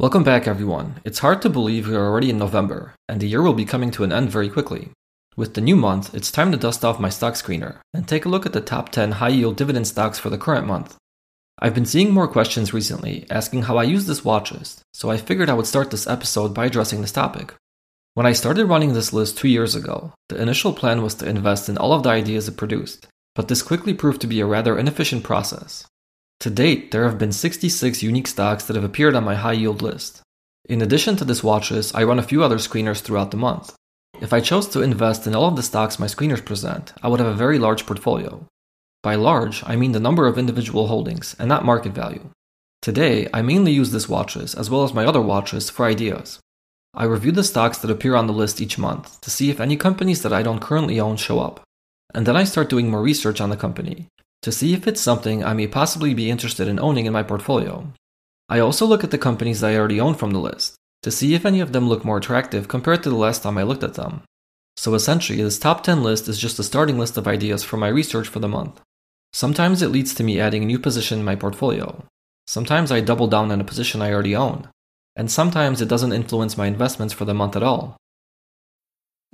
Welcome back, everyone. It's hard to believe we are already in November, and the year will be coming to an end very quickly. With the new month, it's time to dust off my stock screener and take a look at the top 10 high yield dividend stocks for the current month. I've been seeing more questions recently asking how I use this watch list, so I figured I would start this episode by addressing this topic. When I started running this list two years ago, the initial plan was to invest in all of the ideas it produced, but this quickly proved to be a rather inefficient process. To date, there have been 66 unique stocks that have appeared on my high yield list. In addition to this watch list, I run a few other screeners throughout the month. If I chose to invest in all of the stocks my screeners present, I would have a very large portfolio. By large, I mean the number of individual holdings and not market value. Today, I mainly use this watch list as well as my other watch list for ideas. I review the stocks that appear on the list each month to see if any companies that I don't currently own show up. And then I start doing more research on the company to see if it's something I may possibly be interested in owning in my portfolio. I also look at the companies I already own from the list to see if any of them look more attractive compared to the last time I looked at them. So essentially, this top 10 list is just a starting list of ideas for my research for the month. Sometimes it leads to me adding a new position in my portfolio. Sometimes I double down on a position I already own. And sometimes it doesn't influence my investments for the month at all.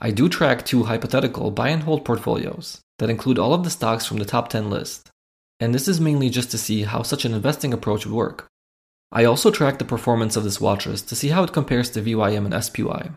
I do track two hypothetical buy and hold portfolios that include all of the stocks from the top 10 list, and this is mainly just to see how such an investing approach would work. I also track the performance of this watch list to see how it compares to VYM and SPY.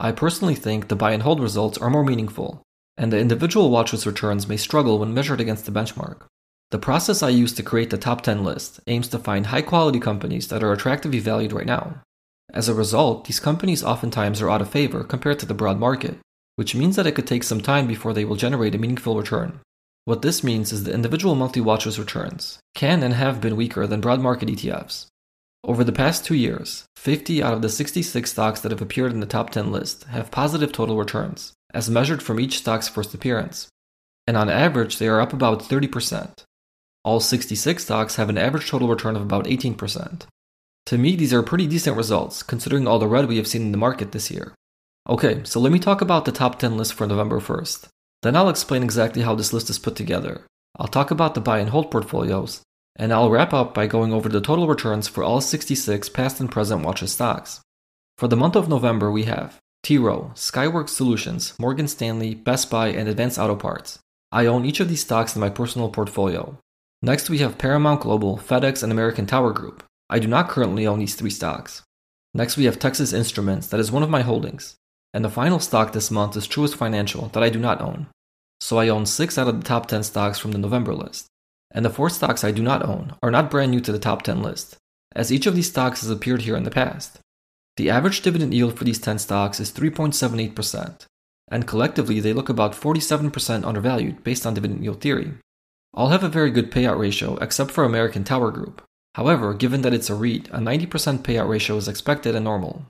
I personally think the buy and hold results are more meaningful, and the individual watch list returns may struggle when measured against the benchmark. The process I use to create the top 10 list aims to find high quality companies that are attractively valued right now, as a result, these companies oftentimes are out of favor compared to the broad market, which means that it could take some time before they will generate a meaningful return. What this means is that individual monthly watchers returns can and have been weaker than broad market ETFs. Over the past two years, 50 out of the 66 stocks that have appeared in the top 10 list have positive total returns, as measured from each stock's first appearance. And on average, they are up about 30%. All 66 stocks have an average total return of about 18%. To me, these are pretty decent results, considering all the red we have seen in the market this year. Okay, so let me talk about the top 10 list for November 1st. Then I'll explain exactly how this list is put together. I'll talk about the buy and hold portfolios, and I'll wrap up by going over the total returns for all 66 past and present watches stocks. For the month of November, we have T Rowe, Skyworks Solutions, Morgan Stanley, Best Buy, and Advanced Auto Parts. I own each of these stocks in my personal portfolio. Next, we have Paramount Global, FedEx, and American Tower Group. I do not currently own these three stocks. Next, we have Texas Instruments, that is one of my holdings. And the final stock this month is Truist Financial, that I do not own. So I own 6 out of the top 10 stocks from the November list. And the 4 stocks I do not own are not brand new to the top 10 list, as each of these stocks has appeared here in the past. The average dividend yield for these 10 stocks is 3.78%, and collectively they look about 47% undervalued based on dividend yield theory. All have a very good payout ratio except for American Tower Group, However, given that it's a REIT, a 90% payout ratio is expected and normal.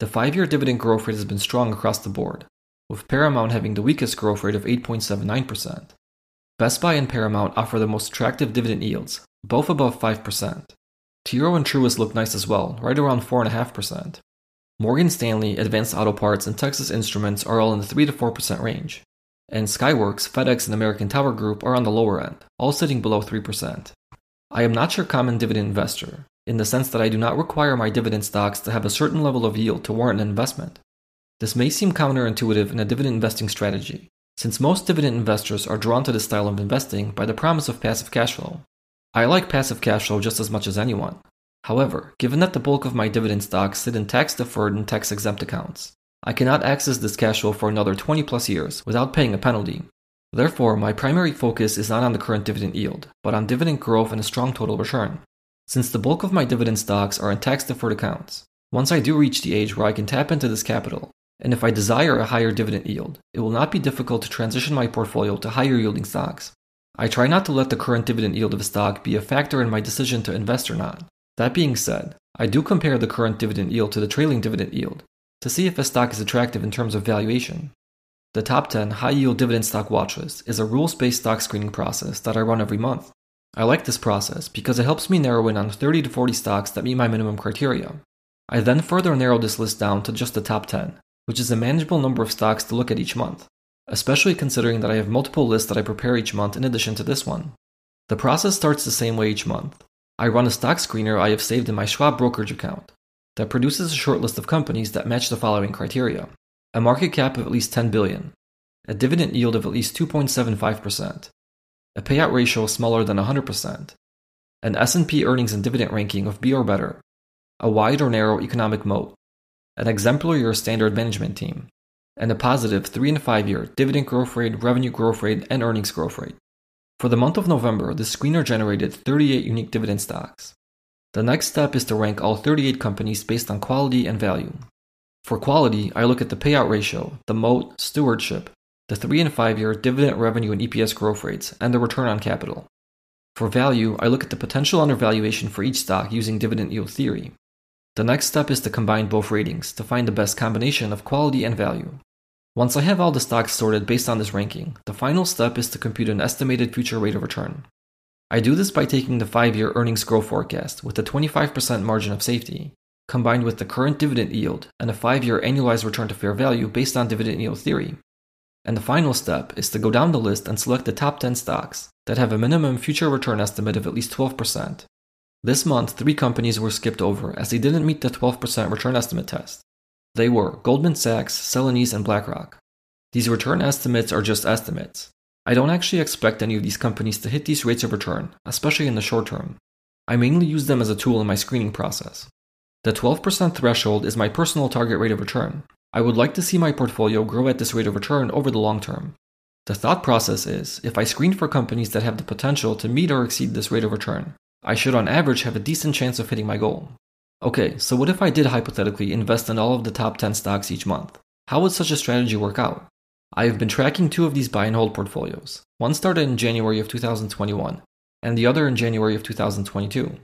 The five year dividend growth rate has been strong across the board, with Paramount having the weakest growth rate of 8.79%. Best Buy and Paramount offer the most attractive dividend yields, both above 5%. T Rowe and Truist look nice as well, right around 4.5%. Morgan Stanley, Advanced Auto Parts, and Texas Instruments are all in the 3 to 4% range. And Skyworks, FedEx, and American Tower Group are on the lower end, all sitting below 3%. I am not your common dividend investor, in the sense that I do not require my dividend stocks to have a certain level of yield to warrant an investment. This may seem counterintuitive in a dividend investing strategy, since most dividend investors are drawn to this style of investing by the promise of passive cash flow. I like passive cash flow just as much as anyone. However, given that the bulk of my dividend stocks sit in tax deferred and tax exempt accounts, I cannot access this cash flow for another 20 plus years without paying a penalty, Therefore, my primary focus is not on the current dividend yield, but on dividend growth and a strong total return. Since the bulk of my dividend stocks are in tax deferred accounts, once I do reach the age where I can tap into this capital, and if I desire a higher dividend yield, it will not be difficult to transition my portfolio to higher yielding stocks. I try not to let the current dividend yield of a stock be a factor in my decision to invest or not. That being said, I do compare the current dividend yield to the trailing dividend yield to see if a stock is attractive in terms of valuation. The top 10 high yield dividend stock watchlist is a rules based stock screening process that I run every month. I like this process because it helps me narrow in on 30 to 40 stocks that meet my minimum criteria. I then further narrow this list down to just the top 10, which is a manageable number of stocks to look at each month, especially considering that I have multiple lists that I prepare each month in addition to this one. The process starts the same way each month. I run a stock screener I have saved in my Schwab brokerage account that produces a short list of companies that match the following criteria a market cap of at least 10 billion, a dividend yield of at least 2.75%, a payout ratio smaller than 100%, an S&P earnings and dividend ranking of B or better, a wide or narrow economic moat, an exemplary or standard management team, and a positive 3 and 5 year dividend growth rate, revenue growth rate, and earnings growth rate. For the month of November, the screener generated 38 unique dividend stocks. The next step is to rank all 38 companies based on quality and value. For quality, I look at the payout ratio, the moat, stewardship, the 3 and 5 year dividend revenue and EPS growth rates, and the return on capital. For value, I look at the potential undervaluation for each stock using dividend yield theory. The next step is to combine both ratings to find the best combination of quality and value. Once I have all the stocks sorted based on this ranking, the final step is to compute an estimated future rate of return. I do this by taking the 5 year earnings growth forecast with a 25% margin of safety, combined with the current dividend yield and a 5 year annualized return to fair value based on dividend yield theory. And the final step is to go down the list and select the top 10 stocks that have a minimum future return estimate of at least 12%. This month, three companies were skipped over as they didn't meet the 12% return estimate test. They were Goldman Sachs, Celanese, and BlackRock. These return estimates are just estimates. I don't actually expect any of these companies to hit these rates of return, especially in the short term. I mainly use them as a tool in my screening process. The 12% threshold is my personal target rate of return. I would like to see my portfolio grow at this rate of return over the long term. The thought process is if I screen for companies that have the potential to meet or exceed this rate of return, I should on average have a decent chance of hitting my goal. Okay, so what if I did hypothetically invest in all of the top 10 stocks each month? How would such a strategy work out? I have been tracking two of these buy and hold portfolios. One started in January of 2021, and the other in January of 2022.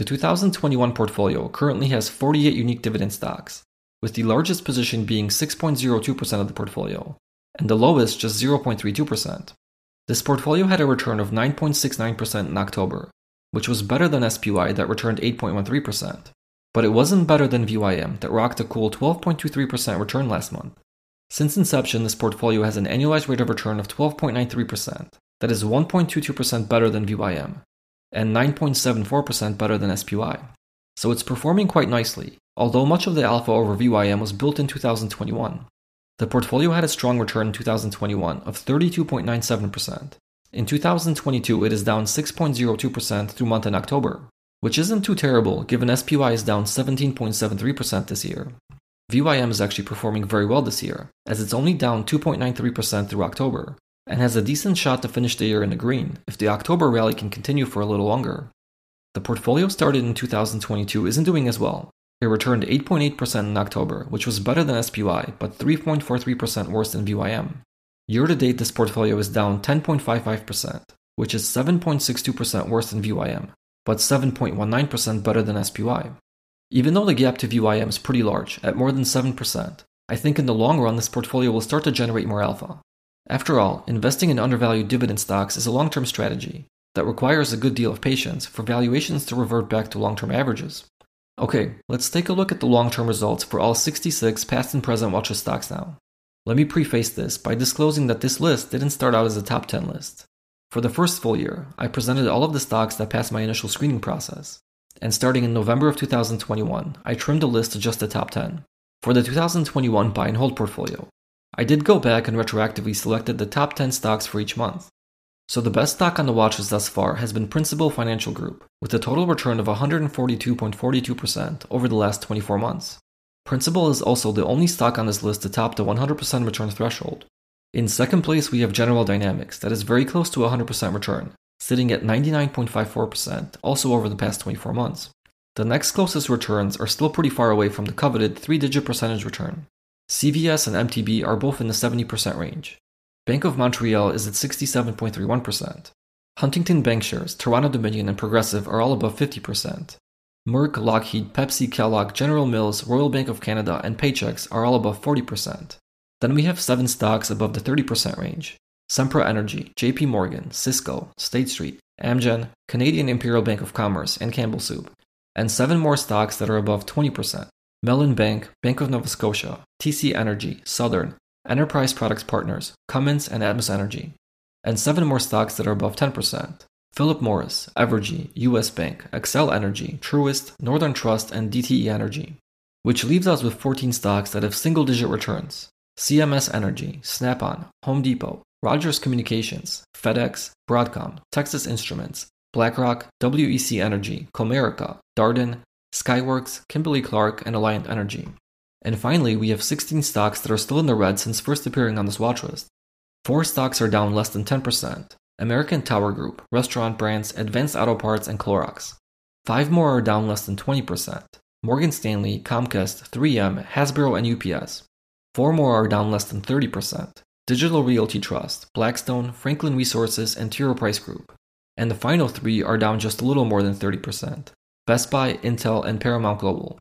The 2021 portfolio currently has 48 unique dividend stocks, with the largest position being 6.02% of the portfolio, and the lowest just 0.32%. This portfolio had a return of 9.69% in October, which was better than SPY that returned 8.13%. But it wasn't better than VYM that rocked a cool 12.23% return last month. Since inception, this portfolio has an annualized rate of return of 12.93%, that is 1.22% better than VYM, and 9.74% better than SPY. So it's performing quite nicely, although much of the alpha over VYM was built in 2021. The portfolio had a strong return in 2021 of 32.97%, in 2022, it is down 6.02% through month in October, which isn't too terrible given SPY is down 17.73% this year. VYM is actually performing very well this year, as it's only down 2.93% through October, and has a decent shot to finish the year in the green if the October rally can continue for a little longer. The portfolio started in 2022 isn't doing as well. It returned 8.8% in October, which was better than SPY, but 3.43% worse than VYM. Year to date, this portfolio is down 10.55%, which is 7.62% worse than VYM, but 7.19% better than SPY. Even though the gap to VYM is pretty large, at more than 7%, I think in the long run this portfolio will start to generate more alpha. After all, investing in undervalued dividend stocks is a long term strategy that requires a good deal of patience for valuations to revert back to long term averages. Okay, let's take a look at the long term results for all 66 past and present watchlist stocks now. Let me preface this by disclosing that this list didn't start out as a top 10 list. For the first full year, I presented all of the stocks that passed my initial screening process. And starting in November of 2021, I trimmed the list to just the top 10. For the 2021 buy and hold portfolio, I did go back and retroactively selected the top 10 stocks for each month. So the best stock on the watch list thus far has been Principal Financial Group, with a total return of 142.42% over the last 24 months. Principal is also the only stock on this list to top the 100% return threshold. In second place, we have General Dynamics, that is very close to 100% return, sitting at 99.54%, also over the past 24 months. The next closest returns are still pretty far away from the coveted three digit percentage return. CVS and MTB are both in the 70% range. Bank of Montreal is at 67.31%. Huntington Bankshares, Toronto Dominion, and Progressive are all above 50%. Merck, Lockheed, Pepsi, Kellogg, General Mills, Royal Bank of Canada, and Paychex are all above 40%. Then we have seven stocks above the 30% range Sempra Energy, JP Morgan, Cisco, State Street, Amgen, Canadian Imperial Bank of Commerce, and Campbell Soup, and seven more stocks that are above 20%. Mellon Bank, Bank of Nova Scotia, TC Energy, Southern, Enterprise Products Partners, Cummins, and Atmos Energy, and seven more stocks that are above 10%. Philip Morris, Evergy, US Bank, Xcel Energy, Truist, Northern Trust, and DTE Energy, which leaves us with 14 stocks that have single digit returns. CMS Energy, Snap on, Home Depot, Rogers Communications, FedEx, Broadcom, Texas Instruments, BlackRock, WEC Energy, Comerica, Darden, Skyworks, Kimberly Clark, and Alliant Energy. And finally, we have 16 stocks that are still in the red since first appearing on this watch list. Four stocks are down less than 10% American Tower Group, Restaurant Brands, Advanced Auto Parts, and Clorox. Five more are down less than 20% Morgan Stanley, Comcast, 3M, Hasbro, and UPS. Four more are down less than 30% Digital Realty Trust, Blackstone, Franklin Resources, and T. Rowe Price Group. And the final three are down just a little more than 30% Best Buy, Intel, and Paramount Global.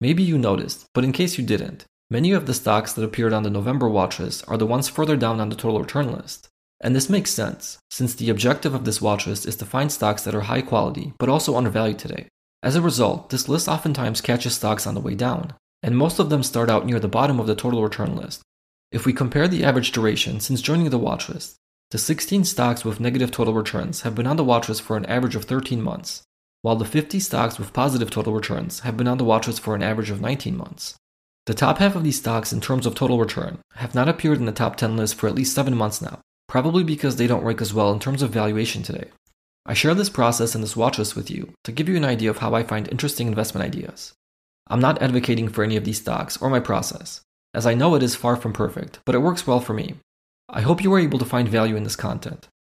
Maybe you noticed, but in case you didn't, many of the stocks that appeared on the November watches are the ones further down on the total return list. And this makes sense, since the objective of this watch list is to find stocks that are high quality but also undervalued today. As a result, this list oftentimes catches stocks on the way down, and most of them start out near the bottom of the total return list, if we compare the average duration since joining the watchlist, the 16 stocks with negative total returns have been on the watchlist for an average of 13 months, while the 50 stocks with positive total returns have been on the watchlist for an average of 19 months. The top half of these stocks in terms of total return have not appeared in the top 10 list for at least 7 months now, probably because they don't rank as well in terms of valuation today. I share this process and this watchlist with you to give you an idea of how I find interesting investment ideas. I'm not advocating for any of these stocks or my process as I know it is far from perfect, but it works well for me. I hope you were able to find value in this content.